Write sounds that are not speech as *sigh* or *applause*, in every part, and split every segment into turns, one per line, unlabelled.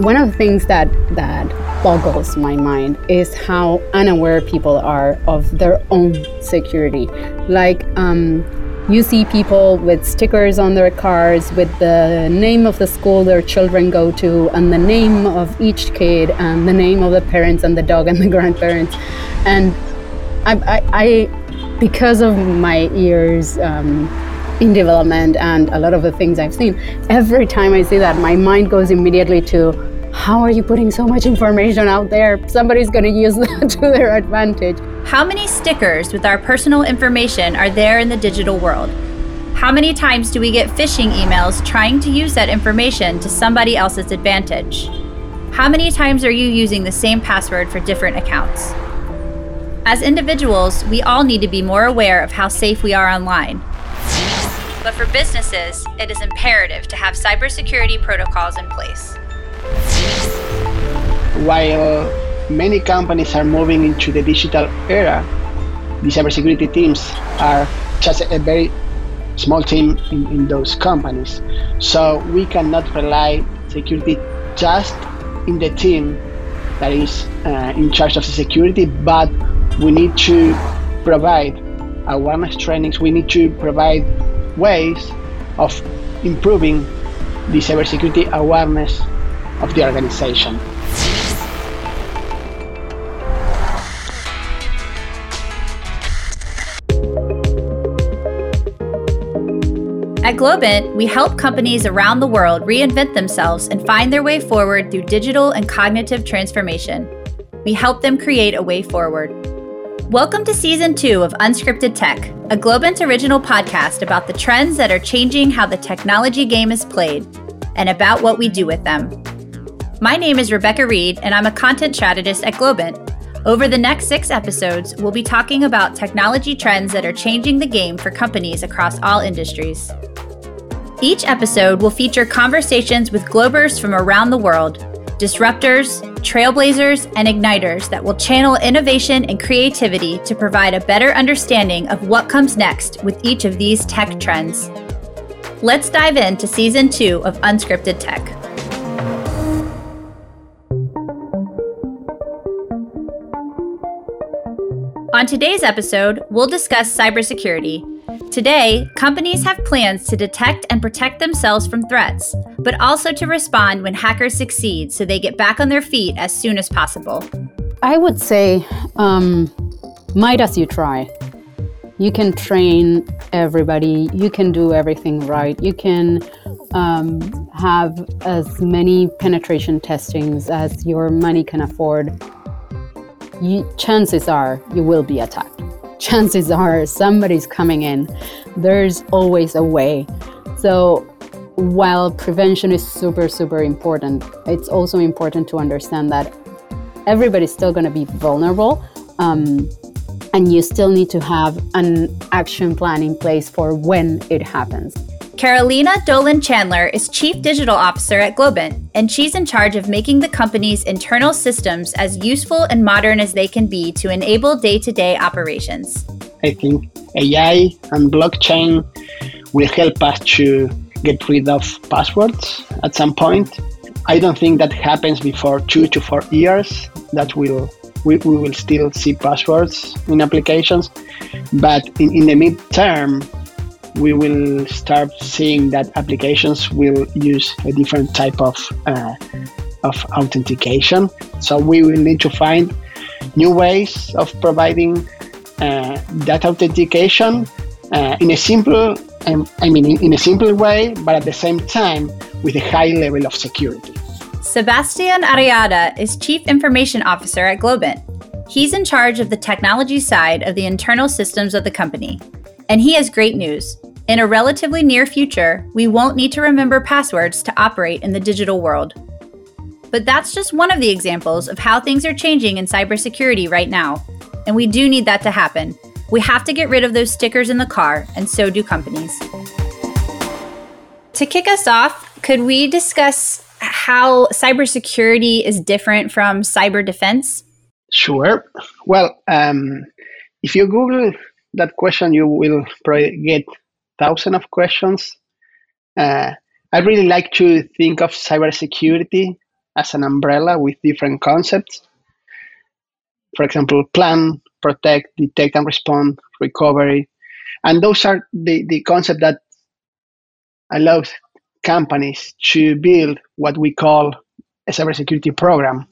one of the things that that boggles my mind is how unaware people are of their own security. Like um, you see people with stickers on their cars with the name of the school their children go to and the name of each kid and the name of the parents and the dog and the *laughs* grandparents. And I, I, I because of my years. Um, in development and a lot of the things I've seen, every time I see that, my mind goes immediately to how are you putting so much information out there? Somebody's going to use *laughs* that to their advantage.
How many stickers with our personal information are there in the digital world? How many times do we get phishing emails trying to use that information to somebody else's advantage? How many times are you using the same password for different accounts? As individuals, we all need to be more aware of how safe we are online but for businesses, it is imperative to have cybersecurity protocols in place.
While many companies are moving into the digital era, the cybersecurity teams are just a very small team in, in those companies. So we cannot rely security just in the team that is uh, in charge of the security, but we need to provide awareness trainings. We need to provide ways of improving the cybersecurity awareness of the organization.
At Globant, we help companies around the world reinvent themselves and find their way forward through digital and cognitive transformation. We help them create a way forward. Welcome to season two of Unscripted Tech, a Globant original podcast about the trends that are changing how the technology game is played and about what we do with them. My name is Rebecca Reed, and I'm a content strategist at Globant. Over the next six episodes, we'll be talking about technology trends that are changing the game for companies across all industries. Each episode will feature conversations with Globers from around the world disruptors, trailblazers, and igniters that will channel innovation and creativity to provide a better understanding of what comes next with each of these tech trends. Let's dive into season two of Unscripted Tech. On today's episode, we'll discuss cybersecurity Today, companies have plans to detect and protect themselves from threats, but also to respond when hackers succeed so they get back on their feet as soon as possible.
I would say, um, might as you try. You can train everybody, you can do everything right, you can um, have as many penetration testings as your money can afford. You, chances are you will be attacked chances are somebody's coming in. There's always a way. So while prevention is super, super important, it's also important to understand that everybody's still going to be vulnerable. Um, and you still need to have an action plan in place for when it happens.
Carolina Dolan Chandler is Chief Digital Officer at Globant, and she's in charge of making the company's internal systems as useful and modern as they can be to enable day to day operations.
I think AI and blockchain will help us to get rid of passwords at some point. I don't think that happens before two to four years. That will we, we will still see passwords in applications, but in, in the midterm, we will start seeing that applications will use a different type of uh, of authentication. So we will need to find new ways of providing uh, that authentication uh, in a simple, um, I mean, in, a simple way, but at the same time with a high level of security.
Sebastian Arriada is Chief Information Officer at Globant. He's in charge of the technology side of the internal systems of the company. And he has great news. In a relatively near future, we won't need to remember passwords to operate in the digital world. But that's just one of the examples of how things are changing in cybersecurity right now. And we do need that to happen. We have to get rid of those stickers in the car, and so do companies. To kick us off, could we discuss how cybersecurity is different from cyber defense?
Sure. Well, um, if you Google that question, you will probably get thousands of questions. Uh, I really like to think of cybersecurity as an umbrella with different concepts. For example, plan, protect, detect and respond, recovery. And those are the, the concept that allows companies to build what we call a cybersecurity program.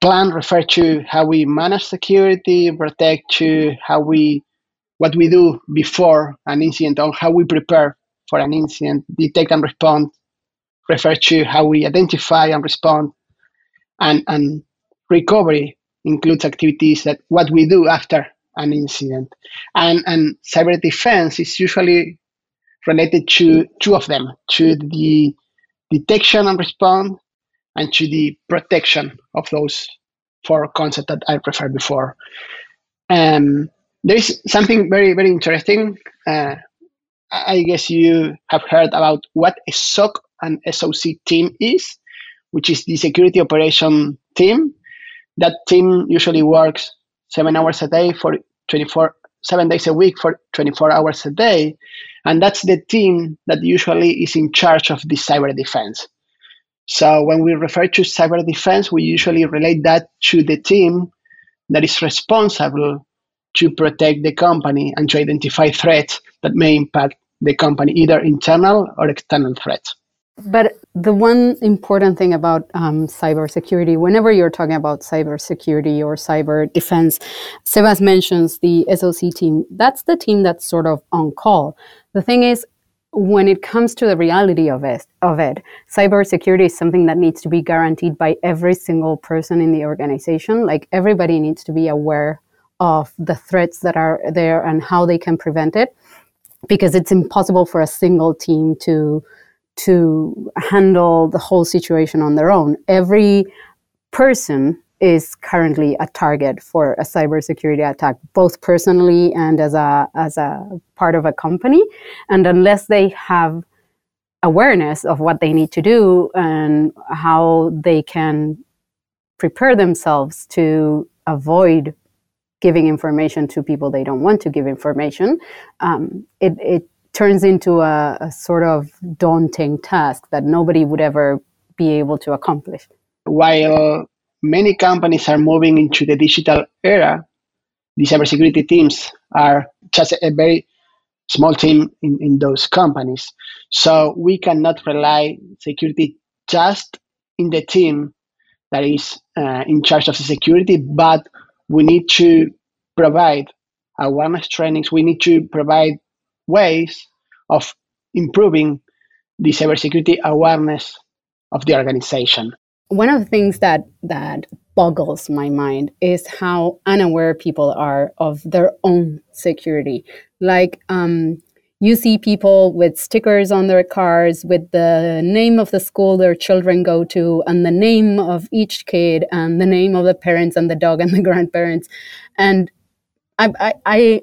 Plan refers to how we manage security, protect to how we what we do before an incident or how we prepare for an incident, detect and respond refers to how we identify and respond, and, and recovery includes activities that what we do after an incident. And, and cyber defense is usually related to two of them, to the detection and response and to the protection of those four concepts that I referred before. Um, there is something very, very interesting. Uh, I guess you have heard about what a SOC and SOC team is, which is the security operation team. That team usually works seven hours a day for 24, seven days a week for 24 hours a day. And that's the team that usually is in charge of the cyber defense. So when we refer to cyber defense, we usually relate that to the team that is responsible to protect the company and to identify threats that may impact the company, either internal or external threats.
But the one important thing about um, cybersecurity, whenever you're talking about cybersecurity or cyber defense, Sebas mentions the SOC team. That's the team that's sort of on call. The thing is, when it comes to the reality of it, of it, cybersecurity is something that needs to be guaranteed by every single person in the organization. Like everybody needs to be aware of the threats that are there and how they can prevent it because it's impossible for a single team to to handle the whole situation on their own every person is currently a target for a cybersecurity attack both personally and as a as a part of a company and unless they have awareness of what they need to do and how they can prepare themselves to avoid giving information to people they don't want to give information, um, it, it turns into a, a sort of daunting task that nobody would ever be able to accomplish.
While many companies are moving into the digital era, the cybersecurity teams are just a very small team in, in those companies. So we cannot rely security just in the team that is uh, in charge of the security, but we need to provide awareness trainings. We need to provide ways of improving the cybersecurity awareness of the organization.
One of the things that that boggles my mind is how unaware people are of their own security. Like um, you see people with stickers on their cars with the name of the school their children go to and the name of each kid and the name of the parents and the dog and the *laughs* grandparents and i, I, I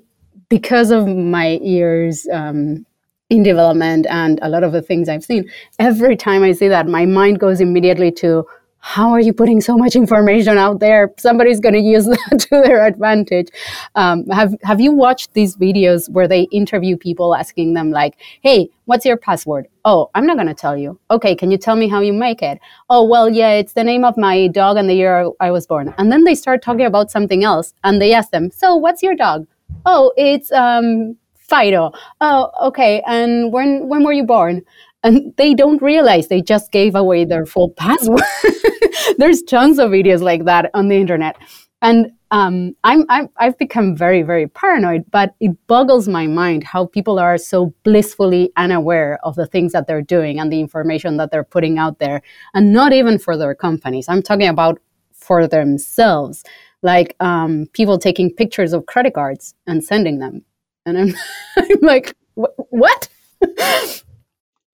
because of my years um, in development and a lot of the things i've seen every time i see that my mind goes immediately to how are you putting so much information out there? Somebody's going to use *laughs* that to their advantage. Um, have Have you watched these videos where they interview people, asking them like, "Hey, what's your password?" Oh, I'm not going to tell you. Okay, can you tell me how you make it? Oh, well, yeah, it's the name of my dog and the year I was born. And then they start talking about something else, and they ask them, "So, what's your dog?" Oh, it's um, Fido. Oh, okay. And when when were you born? And they don't realize they just gave away their full password. *laughs* There's tons of videos like that on the internet. And um, I'm, I'm, I've become very, very paranoid, but it boggles my mind how people are so blissfully unaware of the things that they're doing and the information that they're putting out there, and not even for their companies. I'm talking about for themselves, like um, people taking pictures of credit cards and sending them. And I'm, *laughs* I'm like, what? *laughs*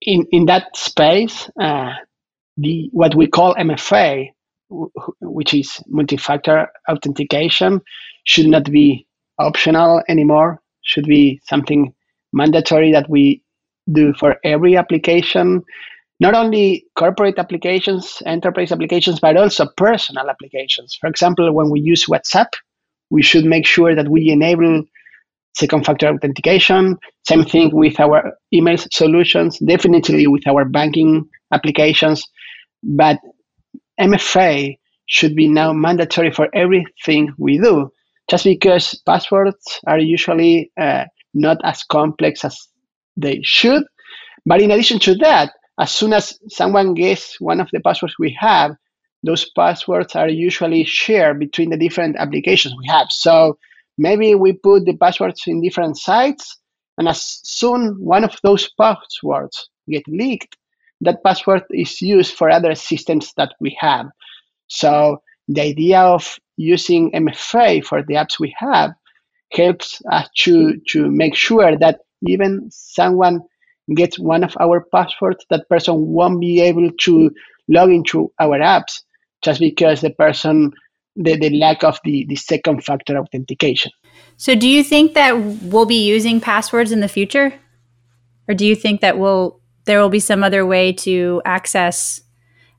in, in that space, uh, the what we call MFA, which is multi-factor authentication, should not be optional anymore. Should be something mandatory that we do for every application, not only corporate applications, enterprise applications, but also personal applications. For example, when we use WhatsApp, we should make sure that we enable second factor authentication. Same thing with our email solutions, definitely with our banking applications. but MFA should be now mandatory for everything we do, just because passwords are usually uh, not as complex as they should. But in addition to that, as soon as someone gets one of the passwords we have, those passwords are usually shared between the different applications we have. So maybe we put the passwords in different sites, and as soon one of those passwords get leaked, that password is used for other systems that we have. So the idea of using MFA for the apps we have helps us to, to make sure that even someone gets one of our passwords, that person won't be able to log into our apps just because the person the, the lack of the, the second factor authentication.
So do you think that we'll be using passwords in the future? Or do you think that we'll there will be some other way to access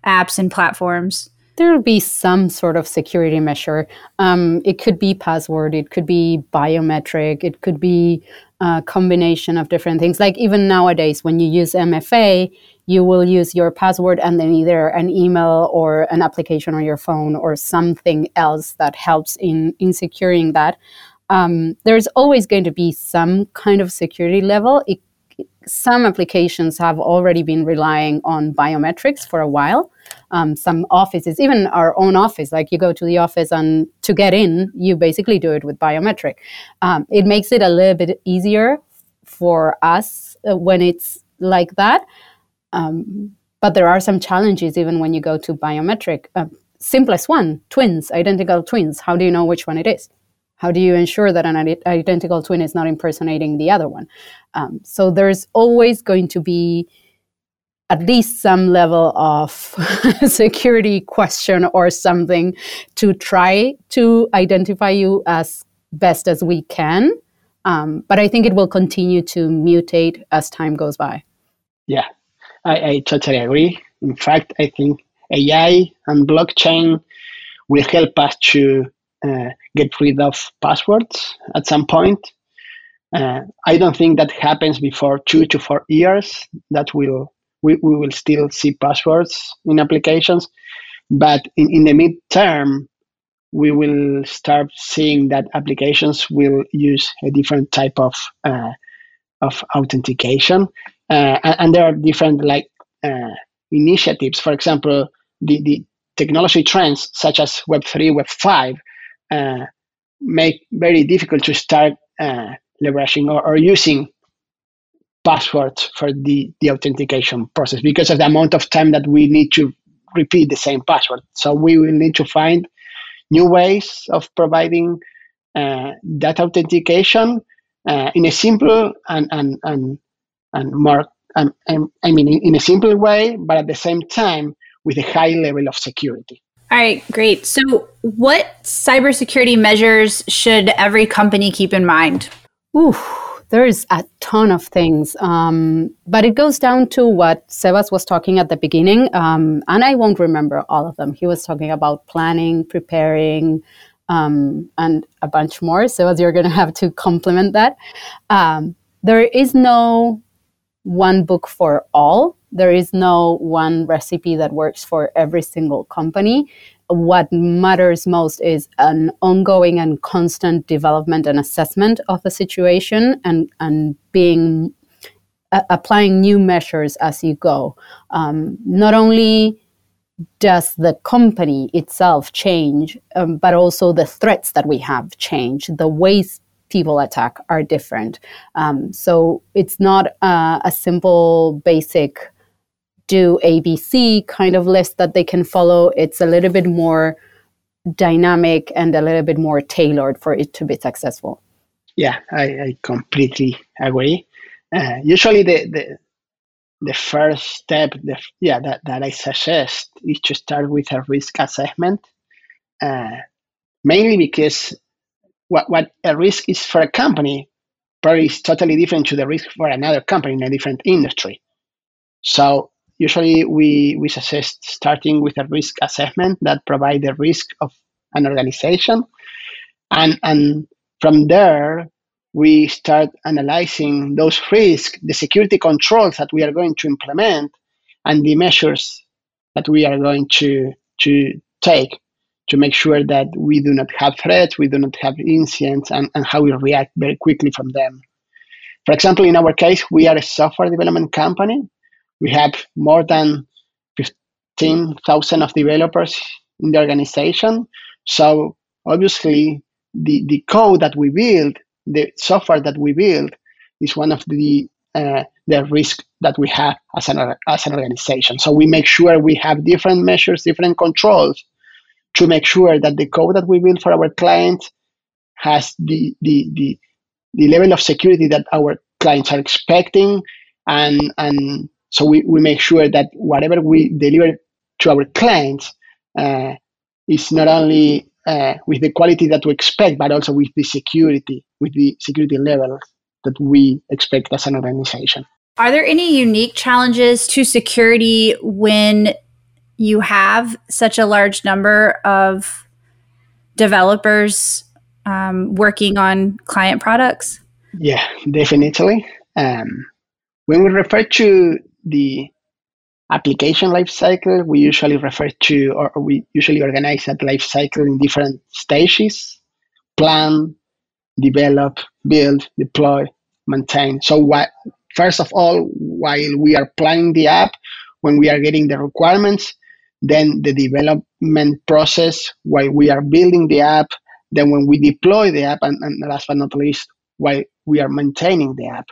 apps and platforms?
There will be some sort of security measure. Um, it could be password, it could be biometric, it could be a combination of different things. Like even nowadays, when you use MFA, you will use your password and then either an email or an application on your phone or something else that helps in, in securing that. Um, there's always going to be some kind of security level. It, some applications have already been relying on biometrics for a while. Um, some offices, even our own office, like you go to the office and to get in, you basically do it with biometric. Um, it makes it a little bit easier for us uh, when it's like that. Um, but there are some challenges even when you go to biometric. Uh, simplest one twins, identical twins. How do you know which one it is? How do you ensure that an identical twin is not impersonating the other one? Um, so there's always going to be at least some level of *laughs* security question or something to try to identify you as best as we can. Um, but I think it will continue to mutate as time goes by.
Yeah, I, I totally agree. In fact, I think AI and blockchain will help us to uh, get rid of passwords at some point. Uh, I don't think that happens before two to four years. That will we, we will still see passwords in applications, but in, in the midterm, we will start seeing that applications will use a different type of uh, of authentication, uh, and, and, there are different like uh, initiatives. For example, the, the technology trends such as Web three, Web five uh, make very difficult to start uh, leveraging or, or, using passwords for the, the authentication process because of the amount of time that we need to repeat the same password. So we will need to find new ways of providing uh, that authentication uh, in a simple and and and, and more I mean in a simple way, but at the same time with a high level of security.
All right, great. So, what cybersecurity measures should every company keep in mind?
Ooh, there's a ton of things, um, but it goes down to what Sebas was talking at the beginning, um, and I won't remember all of them. He was talking about planning, preparing, um, and a bunch more. So, as you're going to have to complement that. Um, there is no one book for all there is no one recipe that works for every single company. What matters most is an ongoing and constant development and assessment of the situation and, and being uh, applying new measures as you go. Um, not only does the company itself change, um, but also the threats that we have change, the ways people attack are different. Um, so it's not uh, a simple, basic do ABC kind of list that they can follow. It's a little bit more dynamic and a little bit more tailored for it to be successful.
Yeah, I, I completely agree. Uh, usually, the, the the first step, the, yeah, that, that I suggest is to start with a risk assessment. Uh, mainly because what, what a risk is for a company probably is totally different to the risk for another company in a different industry. So usually we, we suggest starting with a risk assessment that provide the risk of an organization. And, and from there, we start analyzing those risks, the security controls that we are going to implement, and the measures that we are going to to take to make sure that we do not have threats, we do not have incidents, and, and how we react very quickly from them. For example, in our case, we are a software development company. We have more than 15,000 of developers in the organization. So obviously, the, the code that we build, the software that we build, is one of the uh, the risk that we have as an as an organization. So we make sure we have different measures, different controls to make sure that the code that we build for our clients has the the the, the level of security that our clients are expecting and and so we, we make sure that whatever we deliver to our clients uh, is not only uh, with the quality that we expect, but also with the security, with the security level that we expect as an organization.
Are there any unique challenges to security when you have such a large number of developers um, working on client products?
Yeah, definitely. Um, when we refer to the application lifecycle, we usually refer to, or we usually organize that lifecycle in different stages plan, develop, build, deploy, maintain. So, what, first of all, while we are planning the app, when we are getting the requirements, then the development process while we are building the app, then when we deploy the app, and, and last but not least, while we are maintaining the app.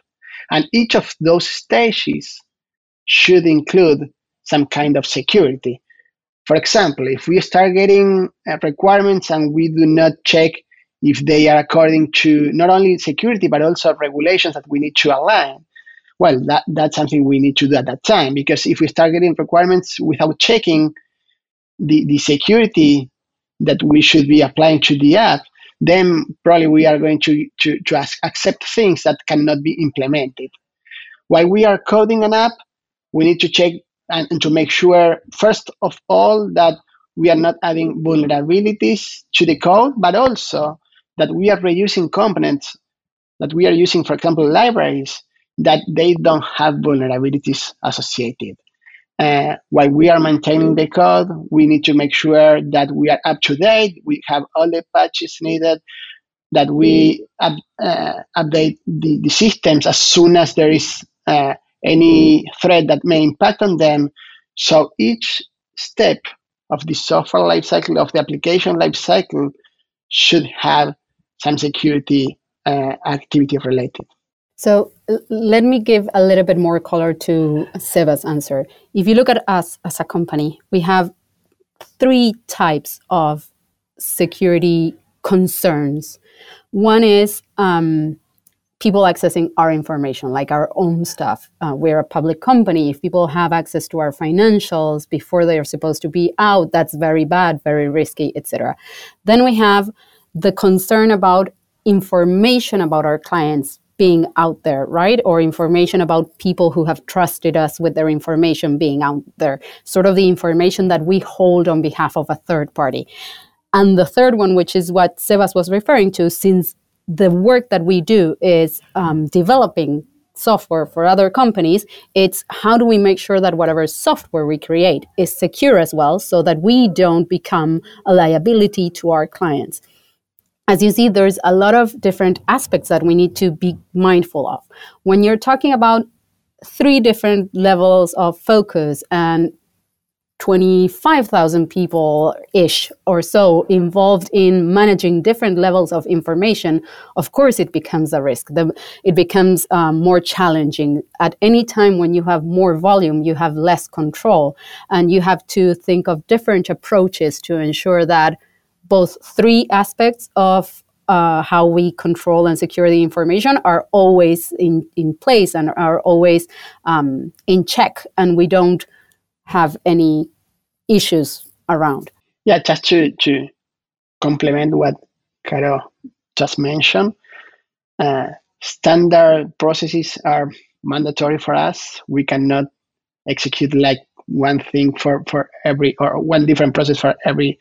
And each of those stages should include some kind of security. For example, if we start getting uh, requirements and we do not check if they are according to not only security but also regulations that we need to align, well, that, that's something we need to do at that time because if we start getting requirements without checking the, the security that we should be applying to the app, then probably we are going to, to, to ask, accept things that cannot be implemented. While we are coding an app, we need to check and, and to make sure, first of all, that we are not adding vulnerabilities to the code, but also that we are reusing components that we are using, for example, libraries that they don't have vulnerabilities associated. Uh, while we are maintaining the code, we need to make sure that we are up to date. We have all the patches needed, that we up, uh, update the, the systems as soon as there is uh, any threat that may impact on them. So each step of the software lifecycle, of the application lifecycle, should have some security uh, activity related.
So let me give a little bit more color to Seba's answer. If you look at us as a company, we have three types of security concerns. One is um, people accessing our information, like our own stuff. Uh, we're a public company. If people have access to our financials before they are supposed to be out, that's very bad, very risky, etc. Then we have the concern about information about our clients being out there, right? Or information about people who have trusted us with their information being out there, sort of the information that we hold on behalf of a third party. And the third one, which is what Sebas was referring to, since the work that we do is um, developing software for other companies, it's how do we make sure that whatever software we create is secure as well so that we don't become a liability to our clients as you see, there's a lot of different aspects that we need to be mindful of. When you're talking about three different levels of focus and 25,000 people ish or so involved in managing different levels of information, of course, it becomes a risk. The, it becomes um, more challenging. At any time when you have more volume, you have less control, and you have to think of different approaches to ensure that both three aspects of uh, how we control and secure the information are always in, in place and are always um, in check, and we don't have any issues around.
Yeah, just to, to complement what Caro just mentioned, uh, standard processes are mandatory for us. We cannot execute like one thing for, for every or one different process for every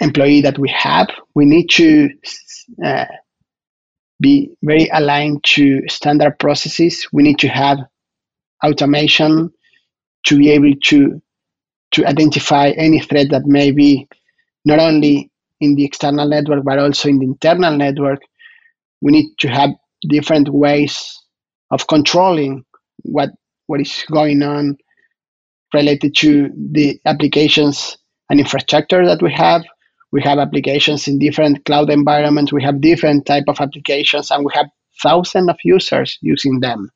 employee that we have, we need to uh, be very aligned to standard processes. We need to have automation to be able to to identify any threat that may be not only in the external network but also in the internal network. We need to have different ways of controlling what what is going on related to the applications and infrastructure that we have. We have applications in different cloud environments. We have different type of applications, and we have thousands of users using them.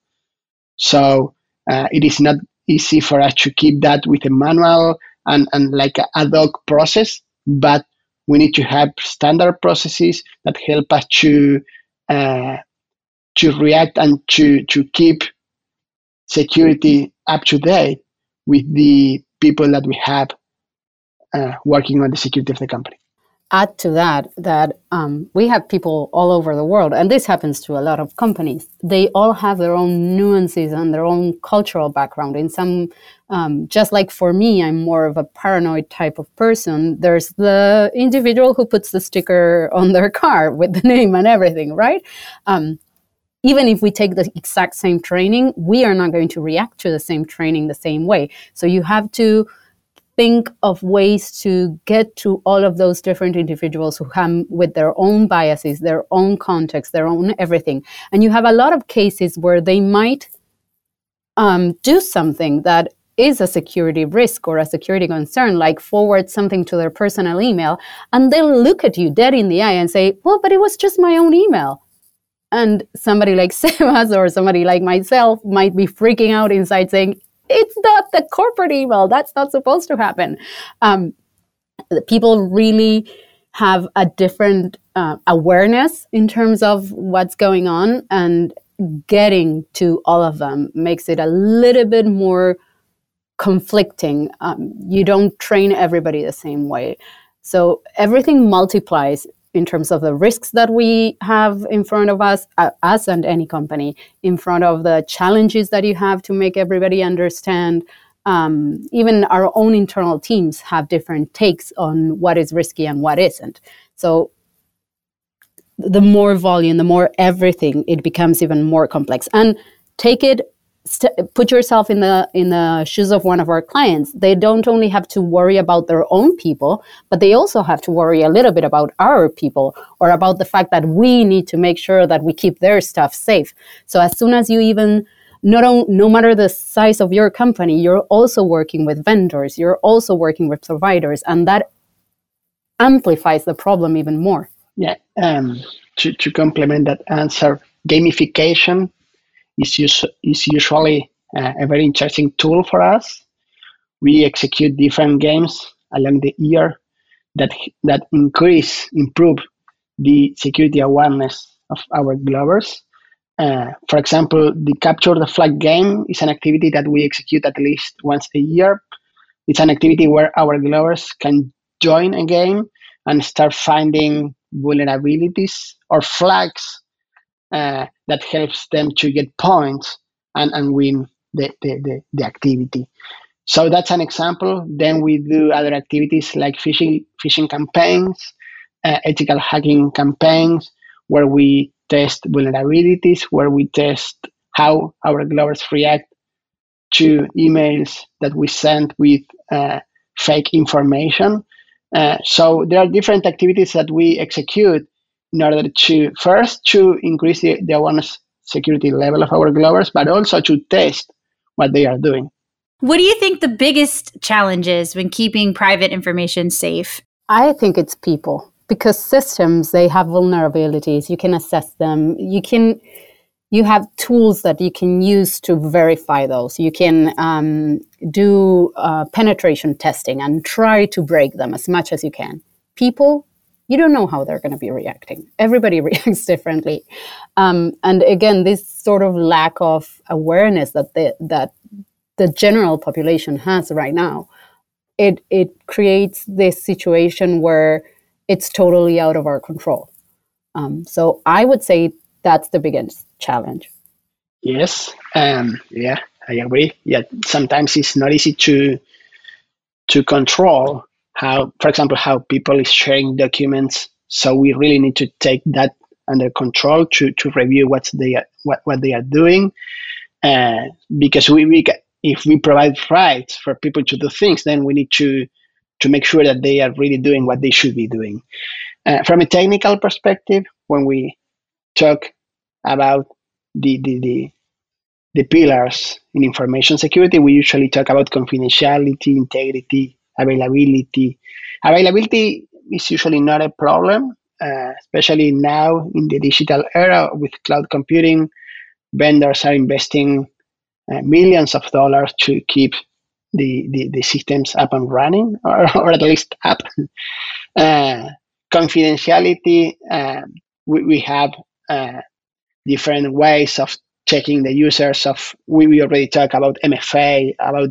So uh, it is not easy for us to keep that with a manual and, and like a ad hoc process, but we need to have standard processes that help us to uh, to react and to, to keep security up to date with the people that we have uh, working on the security of the company
add to that that um, we have people all over the world, and this happens to a lot of companies. They all have their own nuances and their own cultural background. In some, um, just like for me, I'm more of a paranoid type of person. There's the individual who puts the sticker on their car with the name and everything, right? Um, even if we take the exact same training, we are not going to react to the same training the same way. So you have to think of ways to get to all of those different individuals who come with their own biases, their own context, their own everything. And you have a lot of cases where they might um, do something that is a security risk or a security concern, like forward something to their personal email, and they'll look at you dead in the eye and say, Well, but it was just my own email. And somebody like *laughs* Sebas or somebody like myself might be freaking out inside saying, it's not the corporate email. That's not supposed to happen. Um, people really have a different uh, awareness in terms of what's going on, and getting to all of them makes it a little bit more conflicting. Um, you don't train everybody the same way. So everything multiplies in terms of the risks that we have in front of us, uh, us and any company, in front of the challenges that you have to make everybody understand. Um, even our own internal teams have different takes on what is risky and what isn't. So the more volume, the more everything, it becomes even more complex. And take it st- put yourself in the in the shoes of one of our clients. They don't only have to worry about their own people but they also have to worry a little bit about our people or about the fact that we need to make sure that we keep their stuff safe. So as soon as you even not on, no matter the size of your company you're also working with vendors you're also working with providers and that amplifies the problem even more.
Yeah um, to, to complement that answer gamification is, is usually a very interesting tool for us. We execute different games along the year that that increase, improve the security awareness of our Globers. Uh, for example, the capture the flag game is an activity that we execute at least once a year. It's an activity where our Globers can join a game and start finding vulnerabilities or flags uh, that helps them to get points and, and win the, the, the, the, activity. So that's an example. Then we do other activities like phishing, phishing campaigns, uh, ethical hacking campaigns, where we test vulnerabilities, where we test how our Globers react to emails that we send with uh, fake information. Uh, so there are different activities that we execute in order to first to increase the, the awareness security level of our Globers, but also to test what they are doing.
What do you think the biggest challenge is when keeping private information safe?
I think it's people because systems they have vulnerabilities. You can assess them. You can you have tools that you can use to verify those. You can um, do uh, penetration testing and try to break them as much as you can. People you don't know how they're going to be reacting. Everybody *laughs* reacts differently, um, and again, this sort of lack of awareness that the that the general population has right now, it it creates this situation where it's totally out of our control. Um, so I would say that's the biggest challenge.
Yes, um, yeah, I agree. Yeah, sometimes it's not easy to to control how, for example, how people is sharing documents. So we really need to take that under control to, to review what they are, what, what they are doing, uh, because we, we if we provide rights for people to do things, then we need to to make sure that they are really doing what they should be doing. Uh, from a technical perspective, when we talk about the, the, the, the pillars in information security, we usually talk about confidentiality, integrity, availability. Availability is usually not a problem, uh, especially now in the digital era with cloud computing. Vendors are investing uh, millions of dollars to keep the, the, the systems up and running, *laughs* or, or at least up. Uh, confidentiality, uh, we, we have uh, different ways of checking the users of we, we already talked about mfa about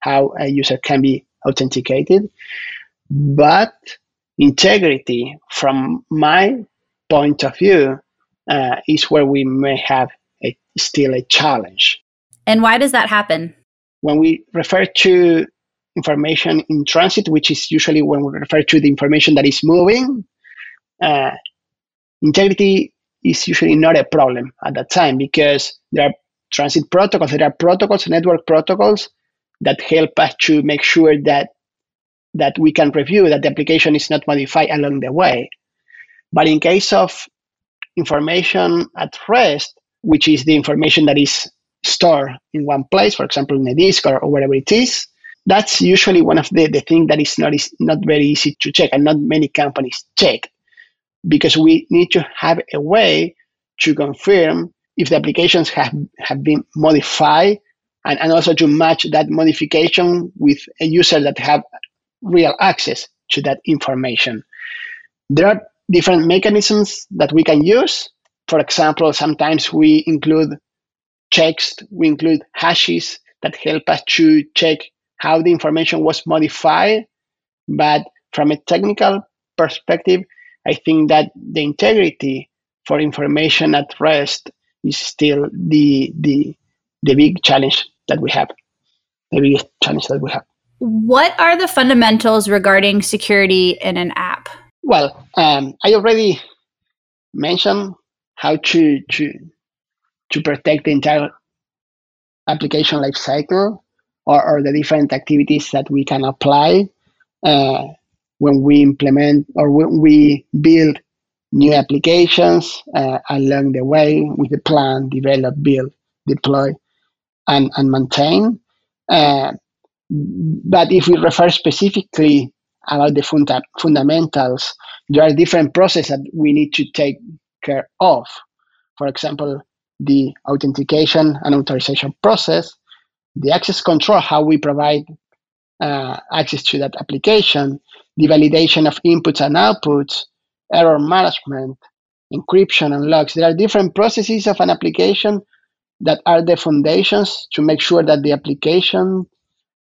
how a user can be authenticated but integrity from my point of view uh, is where we may have a, still a challenge.
And why does that happen?
When we refer to information in transit which is usually when we refer to the information that is moving uh, integrity is usually not a problem at that time because there are transit protocols, there are protocols, network protocols that help us to make sure that that we can review that the application is not modified along the way. But in case of information at rest, which is the information that is stored in one place, for example, in a disk or, or wherever it is, that's usually one of the, the things that is not, is not very easy to check and not many companies check because we need to have a way to confirm if the applications have, have been modified and, and also to match that modification with a user that have real access to that information. There are different mechanisms that we can use. For example, sometimes we include checks, we include hashes that help us to check how the information was modified. But from a technical perspective, I think that the integrity for information at rest is still the the the big challenge that we have. The biggest challenge that we have.
What are the fundamentals regarding security in an app?
Well, um, I already mentioned how to to to protect the entire application lifecycle or, or the different activities that we can apply. Uh, when we implement or when we build new applications uh, along the way with the plan, develop, build, deploy, and, and maintain. Uh, but if we refer specifically about the funda- fundamentals, there are different processes that we need to take care of. For example, the authentication and authorization process, the access control, how we provide uh, access to that application, the validation of inputs and outputs, error management, encryption and logs. There are different processes of an application that are the foundations to make sure that the application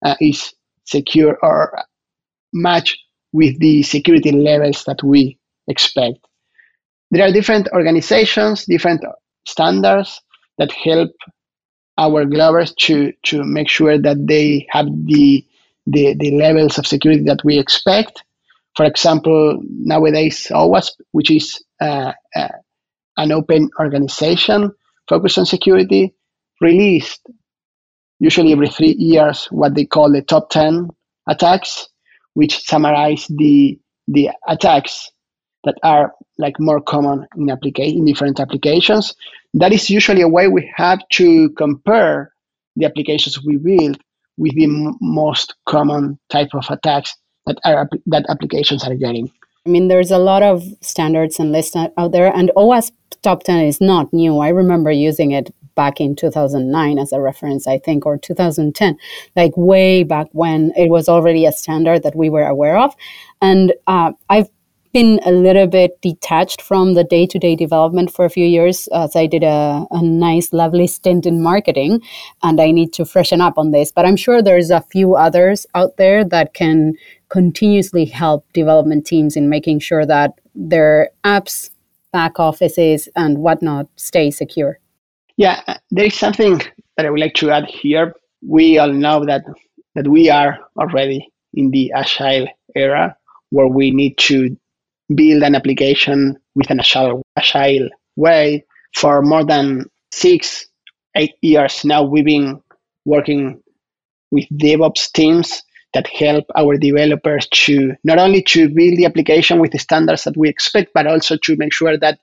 uh, is secure or match with the security levels that we expect. There are different organizations, different standards that help our Globers to, to make sure that they have the the, the levels of security that we expect. For example, nowadays OWASP, which is uh, uh, an open organization focused on security, released usually every three years what they call the top 10 attacks, which summarize the, the attacks that are like more common in applica- in different applications. That is usually a way we have to compare the applications we build with the m- most common type of attacks that are that applications are getting.
I mean, there's a lot of standards and lists out there, and OWASP Top 10 is not new. I remember using it back in 2009 as a reference, I think, or 2010, like way back when it was already a standard that we were aware of. And uh, I've been a little bit detached from the day to day development for a few years as I did a, a, nice, lovely stint in marketing and I need to freshen up on this. But I'm sure there's a few others out there that can continuously help development teams in making sure that their apps, back offices, and whatnot stay secure.
Yeah, uh, there is something that I would like to add here. We all know that that we are already in the agile era where we need to build an application with an agile, agile way for more than six, eight years now. We've been working with DevOps teams that help our developers to not only to build the application with the standards that we expect, but also to make sure that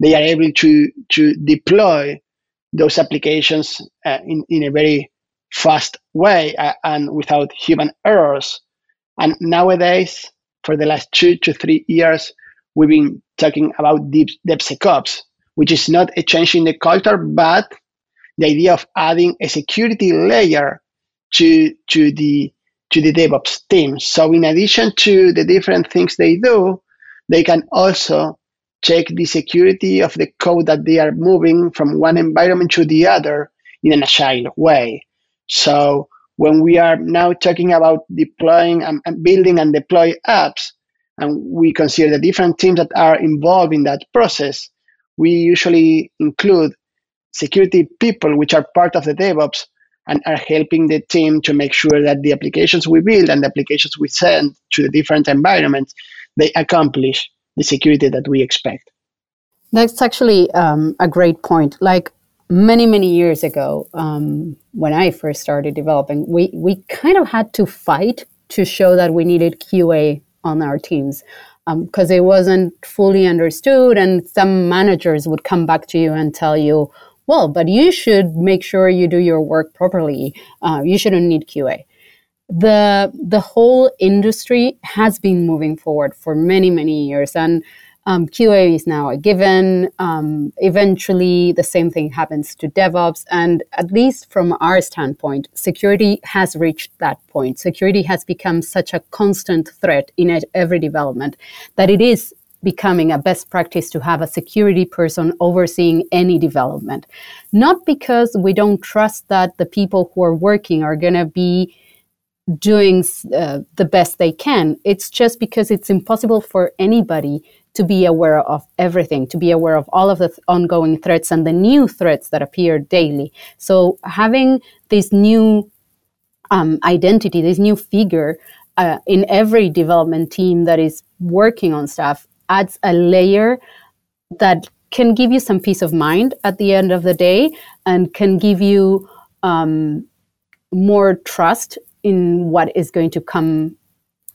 they are able to to deploy those applications uh, in, in a very fast way uh, and without human errors. And nowadays, for the last two to three years, we've been talking about deep DevSecOps, which is not a change in the culture, but the idea of adding a security layer to to the to the DevOps team. So in addition to the different things they do, they can also check the security of the code that they are moving from one environment to the other in an agile way. So when we are now talking about deploying and, and building and deploy apps, and we consider the different teams that are involved in that process, we usually include security people, which are part of the DevOps and are helping the team to make sure that the applications we build and the applications we send to the different environments, they accomplish the security that we expect.
That's actually um, a great point. Like many, many years ago, um, when I first started developing, we, we kind of had to fight to show that we needed QA on our teams because um, it wasn't fully understood. And some managers would come back to you and tell you, well, but you should make sure you do your work properly. Uh, you shouldn't need QA. The the whole industry has been moving forward for many many years, and um, QA is now a given. Um, eventually, the same thing happens to DevOps. And at least from our standpoint, security has reached that point. Security has become such a constant threat in every development that it is becoming a best practice to have a security person overseeing any development. Not because we don't trust that the people who are working are going to be doing uh, the best they can. It's just because it's impossible for anybody to be aware of everything, to be aware of all of the th- ongoing threats and the new threats that appear daily. So having this new um, identity, this new figure uh, in every development team that is working on stuff adds a layer that can give you some peace of mind at the end of the day and can give you um, more trust in what is going to come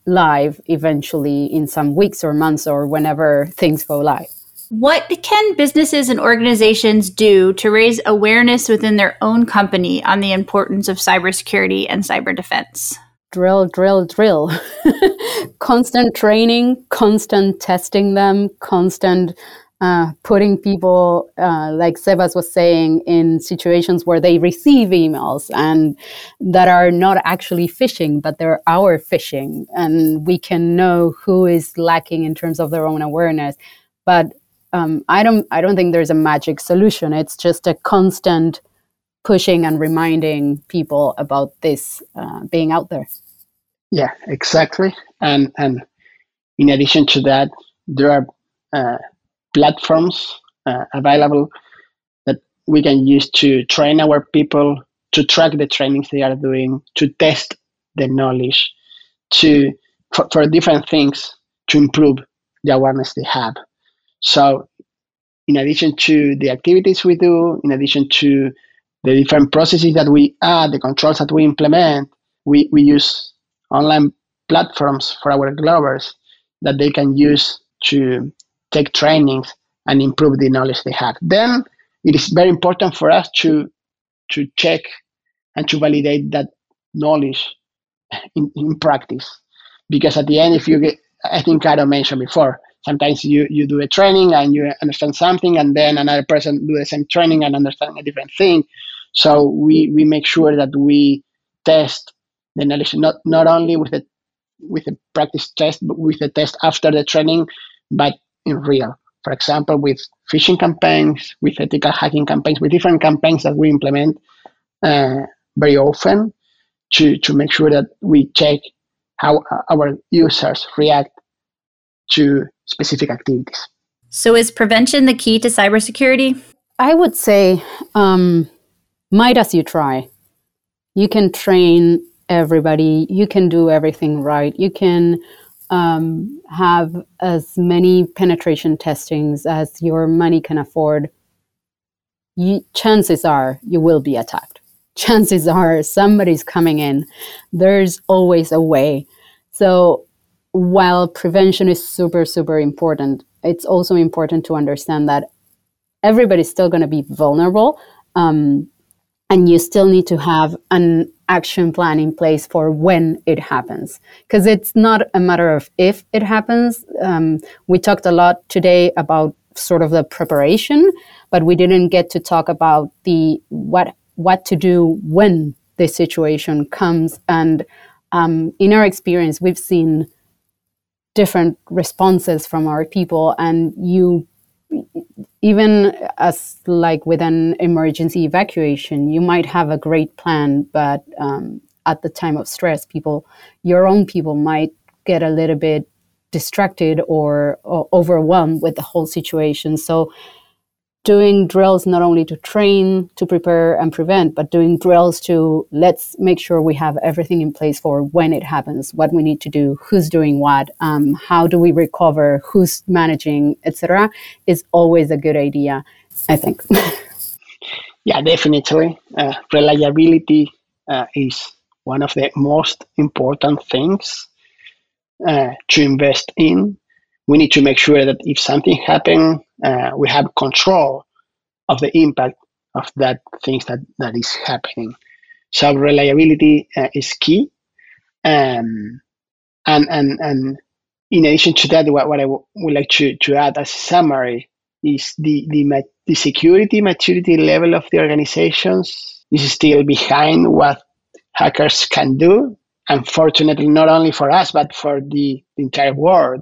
live eventually in some weeks or months or whenever things go live.
What can businesses and organizations do to raise awareness within their own company on the importance of cybersecurity and cyber defense?
Drill, drill, drill. *laughs* constant training, constant testing them, constant uh, putting people, uh, like Sebas was saying, in situations where they receive emails and that are not actually phishing, but they're our phishing. And we can know who is lacking in terms of their own awareness. But um, I don't, I don't think there's a magic solution. It's just a constant pushing and reminding people about this uh, being out there.
Yeah, exactly. And and in addition to that, there are uh, platforms uh, available that we can use to train our people, to track the trainings they are doing, to test the knowledge, to for, for different things to improve the awareness they have. So in addition to the activities we do, in addition to the different processes that we add, the controls that we implement, we, we use online platforms for our Globers that they can use to take trainings and improve the knowledge they have. Then it is very important for us to to check and to validate that knowledge in, in practice. Because at the end, if you get, I think Caro mentioned before, sometimes you, you do a training and you understand something and then another person do the same training and understand a different thing so we we make sure that we test the knowledge not not only with the with the practice test but with the test after the training but in real for example with phishing campaigns with ethical hacking campaigns with different campaigns that we implement uh, very often to to make sure that we check how our users react to specific activities.
So, is prevention the key to cybersecurity?
I would say, um, might as you try. You can train everybody, you can do everything right. You can um, have as many penetration testings as your money can afford. You, chances are you will be attacked. *laughs* chances are somebody's coming in. There's always a way. So while prevention is super, super important, it's also important to understand that everybody's still going to be vulnerable. Um, and you still need to have an action plan in place for when it happens. Because it's not a matter of if it happens. Um, we talked a lot today about sort of the preparation but we didn't get to talk about the what what to do when the situation comes. And um, in our experience we've seen different responses from our people and you even as like with an emergency evacuation you might have a great plan but um, at the time of stress people your own people might get a little bit distracted or, or overwhelmed with the whole situation. So doing drills not only to train, to prepare and prevent, but doing drills to let's make sure we have everything in place for when it happens, what we need to do, who's doing what, um, how do we recover, who's managing, etc., is always a good idea, I think. *laughs*
yeah, definitely. Uh, reliability uh, is one of the most important things uh, to invest in. We need to make sure that if something happens, uh, we have control of the impact of that things that, that is happening. So reliability uh, is key. Um, and, and, and in addition to that, what, what I w- would like to, to add as a summary is the, the, the security maturity level of the organizations is still behind what hackers can do. Unfortunately, not only for us, but for the, the entire world.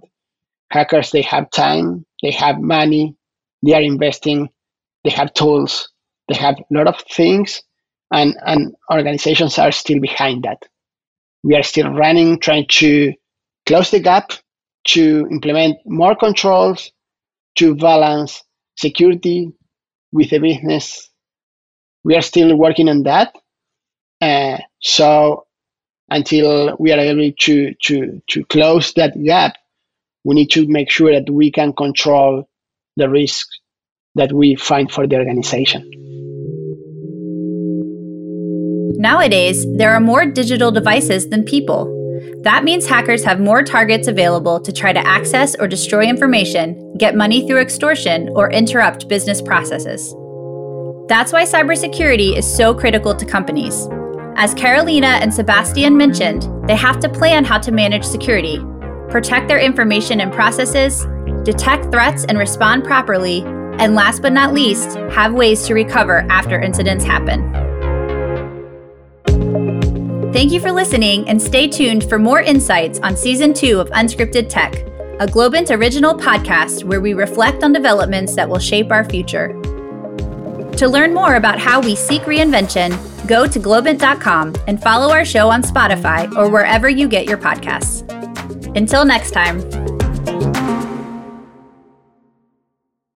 Hackers, they have time, they have money, they are investing, they have tools, they have a lot of things, and, and organizations are still behind that. We are still running, trying to close the gap, to implement more controls, to balance security with the business. We are still working on that. Uh, so until we are able to, to, to close that gap, we need to make sure that we can control the risk that we find for the organization.
Nowadays, there are more digital devices than people. That means hackers have more targets available to try to access or destroy information, get money through extortion, or interrupt business processes. That's why cybersecurity is so critical to companies. As Carolina and Sebastian mentioned, they have to plan how to manage security, protect their information and processes, detect threats and respond properly, and last but not least, have ways to recover after incidents happen. Thank you for listening and stay tuned for more insights on season two of Unscripted Tech, a Globant original podcast where we reflect on developments that will shape our future. To learn more about how we seek reinvention, go to globant.com and follow our show on Spotify or wherever you get your podcasts. Until next time.